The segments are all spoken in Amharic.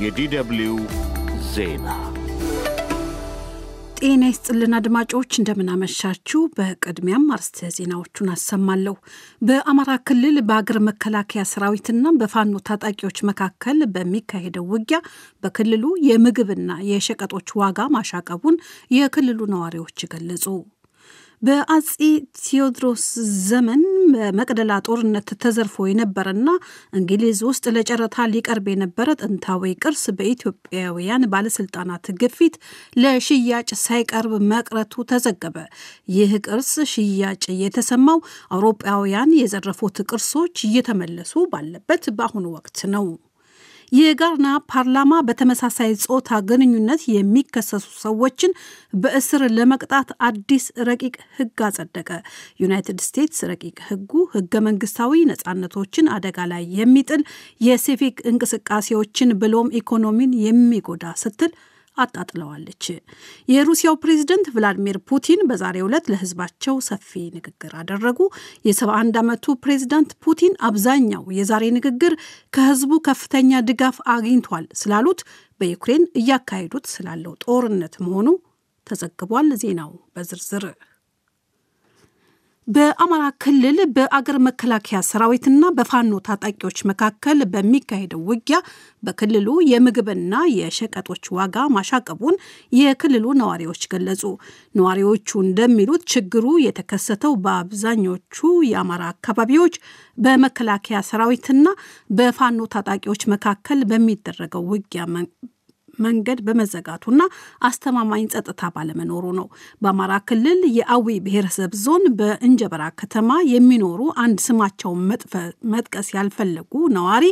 የዲደብልዩ ዜና ጤና ይስጥልን አድማጮች፣ እንደምናመሻችሁ። በቅድሚያም አርስተ ዜናዎቹን አሰማለሁ። በአማራ ክልል በአገር መከላከያ ሰራዊትና በፋኖ ታጣቂዎች መካከል በሚካሄደው ውጊያ በክልሉ የምግብና የሸቀጦች ዋጋ ማሻቀቡን የክልሉ ነዋሪዎች ገለጹ። በአጼ ቴዎድሮስ ዘመን በመቅደላ ጦርነት ተዘርፎ የነበረና እንግሊዝ ውስጥ ለጨረታ ሊቀርብ የነበረ ጥንታዊ ቅርስ በኢትዮጵያውያን ባለስልጣናት ግፊት ለሽያጭ ሳይቀርብ መቅረቱ ተዘገበ። ይህ ቅርስ ሽያጭ የተሰማው አውሮፓውያን የዘረፉት ቅርሶች እየተመለሱ ባለበት በአሁኑ ወቅት ነው። የጋና ፓርላማ በተመሳሳይ ጾታ ግንኙነት የሚከሰሱ ሰዎችን በእስር ለመቅጣት አዲስ ረቂቅ ሕግ አጸደቀ። ዩናይትድ ስቴትስ ረቂቅ ሕጉ ሕገ መንግስታዊ ነጻነቶችን አደጋ ላይ የሚጥል የሲቪክ እንቅስቃሴዎችን ብሎም ኢኮኖሚን የሚጎዳ ስትል አጣጥለዋለች። የሩሲያው ፕሬዝደንት ቭላዲሚር ፑቲን በዛሬው ዕለት ለህዝባቸው ሰፊ ንግግር አደረጉ። የ71 ዓመቱ ፕሬዝዳንት ፑቲን አብዛኛው የዛሬ ንግግር ከህዝቡ ከፍተኛ ድጋፍ አግኝቷል ስላሉት በዩክሬን እያካሄዱት ስላለው ጦርነት መሆኑ ተዘግቧል። ዜናው በዝርዝር በአማራ ክልል በአገር መከላከያ ሰራዊትና በፋኖ ታጣቂዎች መካከል በሚካሄደው ውጊያ በክልሉ የምግብና የሸቀጦች ዋጋ ማሻቀቡን የክልሉ ነዋሪዎች ገለጹ። ነዋሪዎቹ እንደሚሉት ችግሩ የተከሰተው በአብዛኞቹ የአማራ አካባቢዎች በመከላከያ ሰራዊትና በፋኖ ታጣቂዎች መካከል በሚደረገው ውጊያ መንገድ በመዘጋቱና አስተማማኝ ጸጥታ ባለመኖሩ ነው። በአማራ ክልል የአዊ ብሔረሰብ ዞን በእንጀበራ ከተማ የሚኖሩ አንድ ስማቸውን መጥቀስ ያልፈለጉ ነዋሪ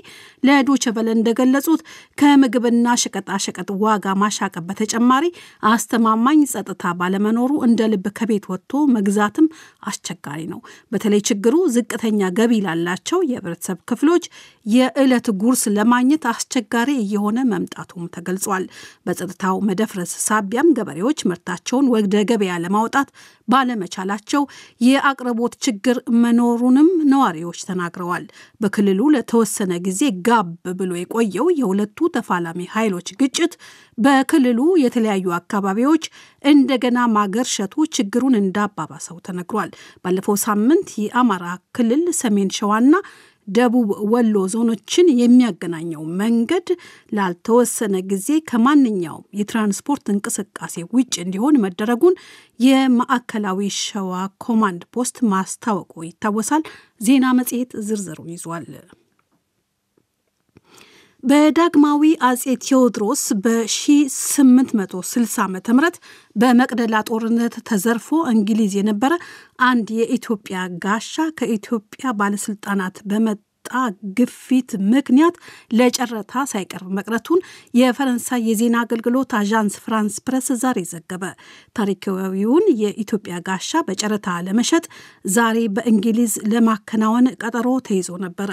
ለዶቸበለ እንደገለጹት ከምግብና ሸቀጣሸቀጥ ዋጋ ማሻቀብ በተጨማሪ አስተማማኝ ጸጥታ ባለመኖሩ እንደ ልብ ከቤት ወጥቶ መግዛትም አስቸጋሪ ነው። በተለይ ችግሩ ዝቅተኛ ገቢ ላላቸው የህብረተሰብ ክፍሎች የዕለት ጉርስ ለማግኘት አስቸጋሪ እየሆነ መምጣቱም ተገልጿል። በጸጥታው መደፍረስ ሳቢያም ገበሬዎች ምርታቸውን ወደ ገበያ ለማውጣት ባለመቻላቸው የአቅርቦት ችግር መኖሩንም ነዋሪዎች ተናግረዋል። በክልሉ ለተወሰነ ጊዜ ጋብ ብሎ የቆየው የሁለቱ ተፋላሚ ኃይሎች ግጭት በክልሉ የተለያዩ አካባቢዎች እንደገና ማገርሸቱ ችግሩን እንዳባባሰው ተነግሯል። ባለፈው ሳምንት የአማራ ክልል ሰሜን ሸዋና ደቡብ ወሎ ዞኖችን የሚያገናኘው መንገድ ላልተወሰነ ጊዜ ከማንኛውም የትራንስፖርት እንቅስቃሴ ውጭ እንዲሆን መደረጉን የማዕከላዊ ሸዋ ኮማንድ ፖስት ማስታወቁ ይታወሳል። ዜና መጽሔት ዝርዝሩን ይዟል። በዳግማዊ አጼ ቴዎድሮስ በ1860 ዓ ም በመቅደላ ጦርነት ተዘርፎ እንግሊዝ የነበረ አንድ የኢትዮጵያ ጋሻ ከኢትዮጵያ ባለስልጣናት በመጣ ግፊት ምክንያት ለጨረታ ሳይቀርብ መቅረቱን የፈረንሳይ የዜና አገልግሎት አዣንስ ፍራንስ ፕረስ ዛሬ ዘገበ። ታሪካዊውን የኢትዮጵያ ጋሻ በጨረታ ለመሸጥ ዛሬ በእንግሊዝ ለማከናወን ቀጠሮ ተይዞ ነበረ።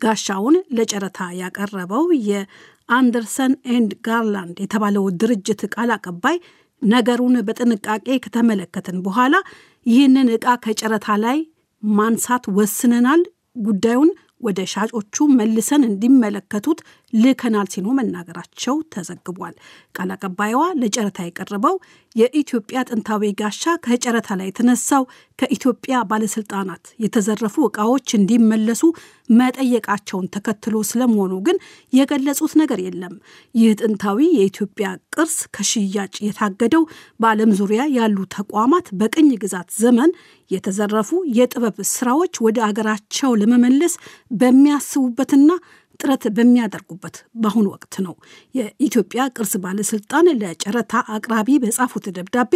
ጋሻውን ለጨረታ ያቀረበው የአንደርሰን ኤንድ ጋርላንድ የተባለው ድርጅት ቃል አቀባይ ነገሩን በጥንቃቄ ከተመለከትን በኋላ ይህንን ዕቃ ከጨረታ ላይ ማንሳት ወስነናል፣ ጉዳዩን ወደ ሻጮቹ መልሰን እንዲመለከቱት ልከናል ሲሉ መናገራቸው ተዘግቧል። ቃል አቀባይዋ ለጨረታ የቀረበው የኢትዮጵያ ጥንታዊ ጋሻ ከጨረታ ላይ የተነሳው ከኢትዮጵያ ባለስልጣናት የተዘረፉ ዕቃዎች እንዲመለሱ መጠየቃቸውን ተከትሎ ስለመሆኑ ግን የገለጹት ነገር የለም። ይህ ጥንታዊ የኢትዮጵያ ቅርስ ከሽያጭ የታገደው በዓለም ዙሪያ ያሉ ተቋማት በቅኝ ግዛት ዘመን የተዘረፉ የጥበብ ስራዎች ወደ አገራቸው ለመመለስ በሚያስቡበትና ጥረት በሚያደርጉበት በአሁኑ ወቅት ነው። የኢትዮጵያ ቅርስ ባለስልጣን ለጨረታ አቅራቢ በጻፉት ደብዳቤ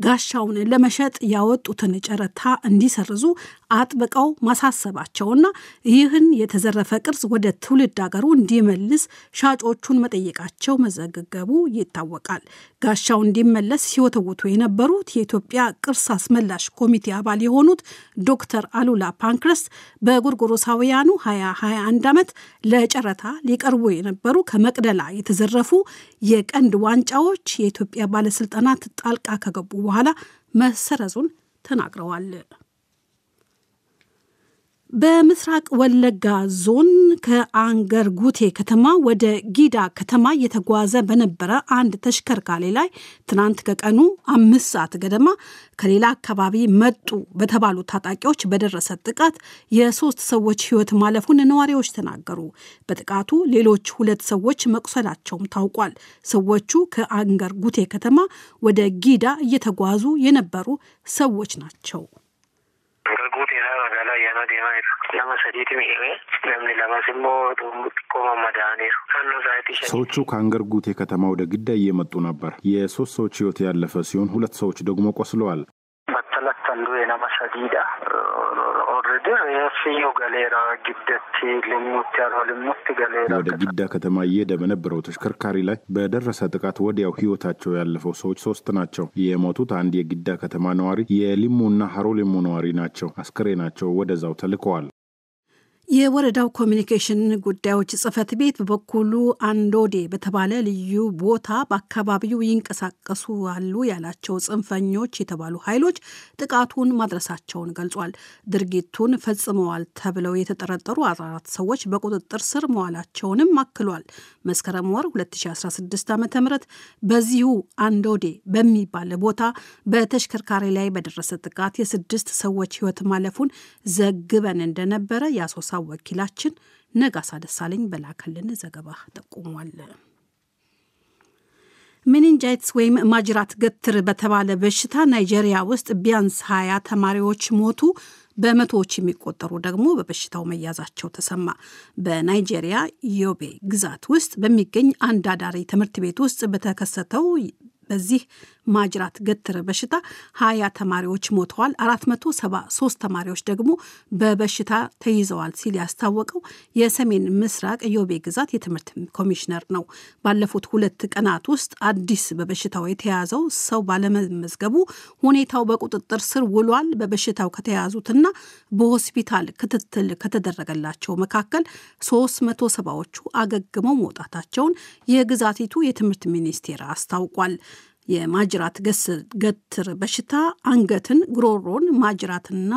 ጋሻውን ለመሸጥ ያወጡትን ጨረታ እንዲሰርዙ አጥብቀው ማሳሰባቸውና ይህን የተዘረፈ ቅርስ ወደ ትውልድ ሀገሩ እንዲመልስ ሻጮቹን መጠየቃቸው መዘገቡ ይታወቃል። ጋሻው እንዲመለስ ሲወተውቱ የነበሩት የኢትዮጵያ ቅርስ አስመላሽ ኮሚቴ አባል የሆኑት ዶክተር አሉላ ፓንክረስት በጎርጎሮሳውያኑ 2021 ዓመት ለጨረታ ሊቀርቡ የነበሩ ከመቅደላ የተዘረፉ የቀንድ ዋንጫዎች የኢትዮጵያ ባለስልጣናት ጣልቃ ከገቡ በኋላ መሰረዙን ተናግረዋል። በምስራቅ ወለጋ ዞን ከአንገር ጉቴ ከተማ ወደ ጊዳ ከተማ እየተጓዘ በነበረ አንድ ተሽከርካሪ ላይ ትናንት ከቀኑ አምስት ሰዓት ገደማ ከሌላ አካባቢ መጡ በተባሉ ታጣቂዎች በደረሰ ጥቃት የሶስት ሰዎች ሕይወት ማለፉን ነዋሪዎች ተናገሩ። በጥቃቱ ሌሎች ሁለት ሰዎች መቁሰላቸውም ታውቋል። ሰዎቹ ከአንገር ጉቴ ከተማ ወደ ጊዳ እየተጓዙ የነበሩ ሰዎች ናቸው። ሰዎቹ ከአንገር ጉቴ ከተማ ወደ ግዳ እየመጡ ነበር። የሶስት ሰዎች ህይወት ያለፈ ሲሆን ሁለት ሰዎች ደግሞ ቆስለዋል። በተለተሉ የነመ ሰዲዳ ወደ ጊዳ ከተማ እየሄደ በነበረው ተሽከርካሪ ላይ በደረሰ ጥቃት ወዲያው ህይወታቸው ያለፈው ሰዎች ሶስት ናቸው። የሞቱት አንድ የጊዳ ከተማ ነዋሪ፣ የሊሙና ሀሮ ሊሙ ነዋሪ ናቸው። አስከሬናቸው ወደዛው ተልከዋል። የወረዳው ኮሚኒኬሽን ጉዳዮች ጽህፈት ቤት በበኩሉ አንዶዴ በተባለ ልዩ ቦታ በአካባቢው ይንቀሳቀሱ አሉ ያላቸው ጽንፈኞች የተባሉ ኃይሎች ጥቃቱን ማድረሳቸውን ገልጿል። ድርጊቱን ፈጽመዋል ተብለው የተጠረጠሩ 14 ሰዎች በቁጥጥር ስር መዋላቸውንም አክሏል። መስከረም ወር 2016 ዓ ም በዚሁ አንዶዴ በሚባል ቦታ በተሽከርካሪ ላይ በደረሰ ጥቃት የስድስት ሰዎች ህይወት ማለፉን ዘግበን እንደነበረ የአሶሳ ወኪላችን ነጋሳ ደሳለኝ በላከልን ዘገባ ጠቁሟል። ሜኒንጃይትስ ወይም ማጅራት ገትር በተባለ በሽታ ናይጄሪያ ውስጥ ቢያንስ ሀያ ተማሪዎች ሞቱ። በመቶዎች የሚቆጠሩ ደግሞ በበሽታው መያዛቸው ተሰማ። በናይጄሪያ ዮቤ ግዛት ውስጥ በሚገኝ አንድ አዳሪ ትምህርት ቤት ውስጥ በተከሰተው በዚህ ማጅራት ገትር በሽታ ሀያ ተማሪዎች ሞተዋል። 473 ተማሪዎች ደግሞ በበሽታ ተይዘዋል ሲል ያስታወቀው የሰሜን ምስራቅ ዮቤ ግዛት የትምህርት ኮሚሽነር ነው። ባለፉት ሁለት ቀናት ውስጥ አዲስ በበሽታው የተያዘው ሰው ባለመመዝገቡ ሁኔታው በቁጥጥር ስር ውሏል። በበሽታው ከተያዙትና በሆስፒታል ክትትል ከተደረገላቸው መካከል 370ዎቹ አገግመው መውጣታቸውን የግዛቲቱ የትምህርት ሚኒስቴር አስታውቋል። የማጅራት ገትር በሽታ አንገትን፣ ጉሮሮን፣ ማጅራትና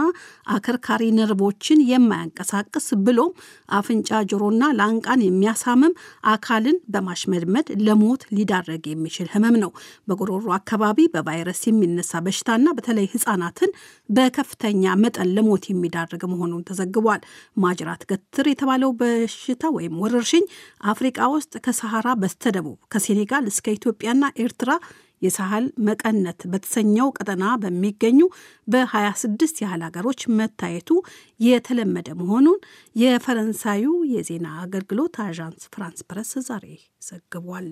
አከርካሪ ነርቦችን የማያንቀሳቅስ ብሎም አፍንጫ፣ ጆሮና ላንቃን የሚያሳምም አካልን በማሽመድመድ ለሞት ሊዳረግ የሚችል ህመም ነው። በጉሮሮ አካባቢ በቫይረስ የሚነሳ በሽታና በተለይ ህጻናትን በከፍተኛ መጠን ለሞት የሚዳርግ መሆኑን ተዘግቧል። ማጅራት ገትር የተባለው በሽታ ወይም ወረርሽኝ አፍሪቃ ውስጥ ከሰሃራ በስተደቡብ ከሴኔጋል እስከ ኢትዮጵያና ኤርትራ የሳህል መቀነት በተሰኘው ቀጠና በሚገኙ በ26 ያህል ሀገሮች መታየቱ የተለመደ መሆኑን የፈረንሳዩ የዜና አገልግሎት አዣንስ ፍራንስ ፕረስ ዛሬ ዘግቧል።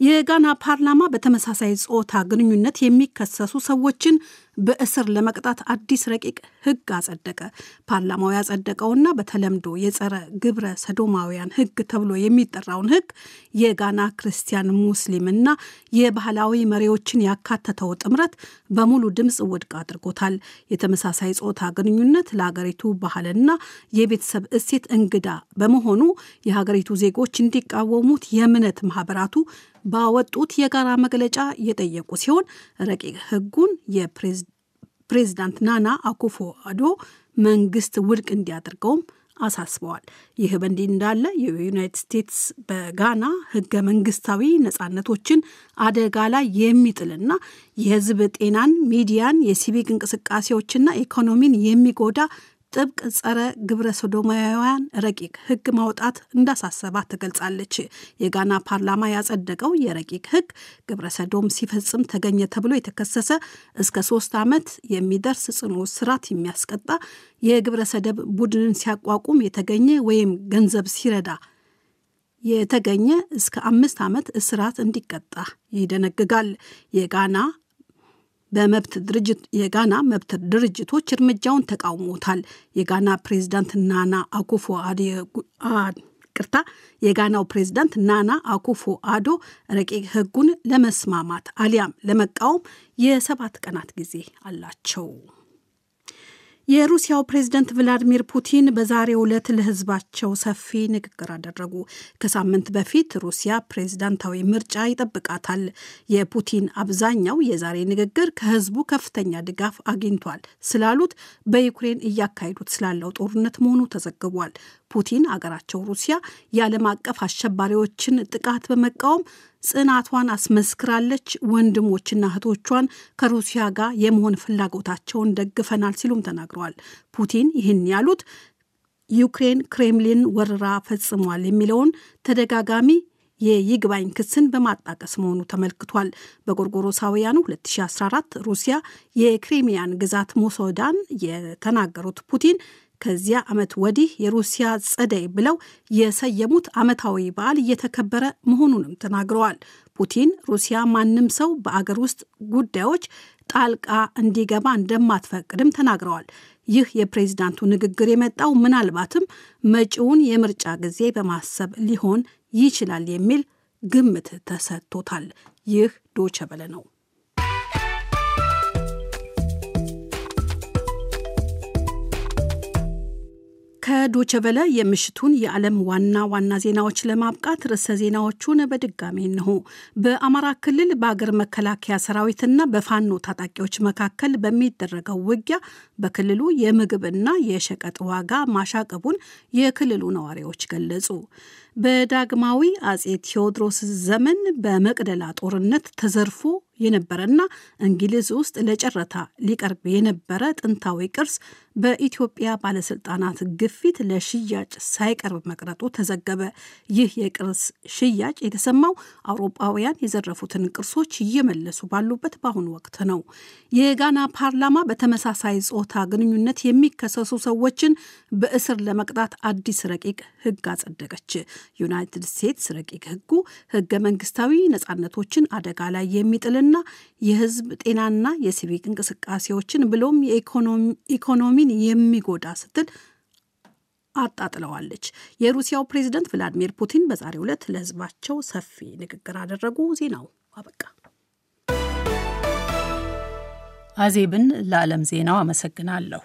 የጋና ፓርላማ በተመሳሳይ ጾታ ግንኙነት የሚከሰሱ ሰዎችን በእስር ለመቅጣት አዲስ ረቂቅ ሕግ አጸደቀ። ፓርላማው ያጸደቀውና በተለምዶ የጸረ ግብረ ሰዶማውያን ሕግ ተብሎ የሚጠራውን ሕግ የጋና ክርስቲያን፣ ሙስሊምና የባህላዊ መሪዎችን ያካተተው ጥምረት በሙሉ ድምፅ ውድቅ አድርጎታል። የተመሳሳይ ጾታ ግንኙነት ለሀገሪቱ ባህልና የቤተሰብ እሴት እንግዳ በመሆኑ የሀገሪቱ ዜጎች እንዲቃወሙት የእምነት ማህበራቱ ባወጡት የጋራ መግለጫ የጠየቁ ሲሆን ረቂቅ ሕጉን የፕሬዝዳንት ናና አኩፎ አዶ መንግስት ውድቅ እንዲያደርገውም አሳስበዋል። ይህ በእንዲህ እንዳለ የዩናይትድ ስቴትስ በጋና ህገ መንግስታዊ ነጻነቶችን አደጋ ላይ የሚጥልና የህዝብ ጤናን፣ ሚዲያን፣ የሲቪክ እንቅስቃሴዎችና ኢኮኖሚን የሚጎዳ ጥብቅ ጸረ ግብረ ሶዶማውያን ረቂቅ ህግ ማውጣት እንዳሳሰባት ትገልጻለች። የጋና ፓርላማ ያጸደቀው የረቂቅ ህግ ግብረ ሰዶም ሲፈጽም ተገኘ ተብሎ የተከሰሰ እስከ ሶስት ዓመት የሚደርስ ጽኑ እስራት የሚያስቀጣ የግብረ ሰደብ ቡድንን ሲያቋቁም የተገኘ ወይም ገንዘብ ሲረዳ የተገኘ እስከ አምስት ዓመት እስራት እንዲቀጣ ይደነግጋል። የጋና በመብት ድርጅት የጋና መብት ድርጅቶች እርምጃውን ተቃውሞታል። የጋና ፕሬዝዳንት ናና አኩፎ ቅርታ የጋናው ፕሬዝዳንት ናና አኩፎ አዶ ረቂቅ ህጉን ለመስማማት አሊያም ለመቃወም የሰባት ቀናት ጊዜ አላቸው። የሩሲያው ፕሬዝደንት ቭላዲሚር ፑቲን በዛሬው ዕለት ለሕዝባቸው ሰፊ ንግግር አደረጉ። ከሳምንት በፊት ሩሲያ ፕሬዝዳንታዊ ምርጫ ይጠብቃታል። የፑቲን አብዛኛው የዛሬ ንግግር ከሕዝቡ ከፍተኛ ድጋፍ አግኝቷል ስላሉት በዩክሬን እያካሄዱት ስላለው ጦርነት መሆኑ ተዘግቧል። ፑቲን አገራቸው ሩሲያ የዓለም አቀፍ አሸባሪዎችን ጥቃት በመቃወም ጽናቷን አስመስክራለች። ወንድሞችና እህቶቿን ከሩሲያ ጋር የመሆን ፍላጎታቸውን ደግፈናል ሲሉም ተናግረዋል። ፑቲን ይህን ያሉት ዩክሬን ክሬምሊን ወረራ ፈጽሟል የሚለውን ተደጋጋሚ የይግባኝ ክስን በማጣቀስ መሆኑ ተመልክቷል። በጎርጎሮሳውያኑ 2014 ሩሲያ የክሪሚያን ግዛት መውሰዷን የተናገሩት ፑቲን ከዚያ ዓመት ወዲህ የሩሲያ ጸደይ ብለው የሰየሙት ዓመታዊ በዓል እየተከበረ መሆኑንም ተናግረዋል። ፑቲን ሩሲያ ማንም ሰው በአገር ውስጥ ጉዳዮች ጣልቃ እንዲገባ እንደማትፈቅድም ተናግረዋል። ይህ የፕሬዝዳንቱ ንግግር የመጣው ምናልባትም መጪውን የምርጫ ጊዜ በማሰብ ሊሆን ይችላል የሚል ግምት ተሰጥቶታል። ይህ ዶቸ በለ ነው። ከዶቸበለ የምሽቱን የዓለም ዋና ዋና ዜናዎች ለማብቃት ርዕሰ ዜናዎቹን በድጋሚ እንሆ። በአማራ ክልል በአገር መከላከያ ሰራዊትና በፋኖ ታጣቂዎች መካከል በሚደረገው ውጊያ በክልሉ የምግብና የሸቀጥ ዋጋ ማሻቀቡን የክልሉ ነዋሪዎች ገለጹ። በዳግማዊ አጼ ቴዎድሮስ ዘመን በመቅደላ ጦርነት ተዘርፎ የነበረና እንግሊዝ ውስጥ ለጨረታ ሊቀርብ የነበረ ጥንታዊ ቅርስ በኢትዮጵያ ባለስልጣናት ግፊት ለሽያጭ ሳይቀርብ መቅረጡ ተዘገበ። ይህ የቅርስ ሽያጭ የተሰማው አውሮፓውያን የዘረፉትን ቅርሶች እየመለሱ ባሉበት በአሁኑ ወቅት ነው። የጋና ፓርላማ በተመሳሳይ ጾታ ግንኙነት የሚከሰሱ ሰዎችን በእስር ለመቅጣት አዲስ ረቂቅ ሕግ አጸደቀች። ዩናይትድ ስቴትስ ረቂቅ ሕጉ ሕገ መንግስታዊ ነጻነቶችን አደጋ ላይ የሚጥልና የሕዝብ ጤናና የሲቪክ እንቅስቃሴዎችን ብሎም የኢኮኖሚን የሚጎዳ ስትል አጣጥለዋለች። የሩሲያው ፕሬዝደንት ቭላዲሚር ፑቲን በዛሬው ዕለት ለሕዝባቸው ሰፊ ንግግር አደረጉ። ዜናው አበቃ። አዜብን ለዓለም ዜናው አመሰግናለሁ።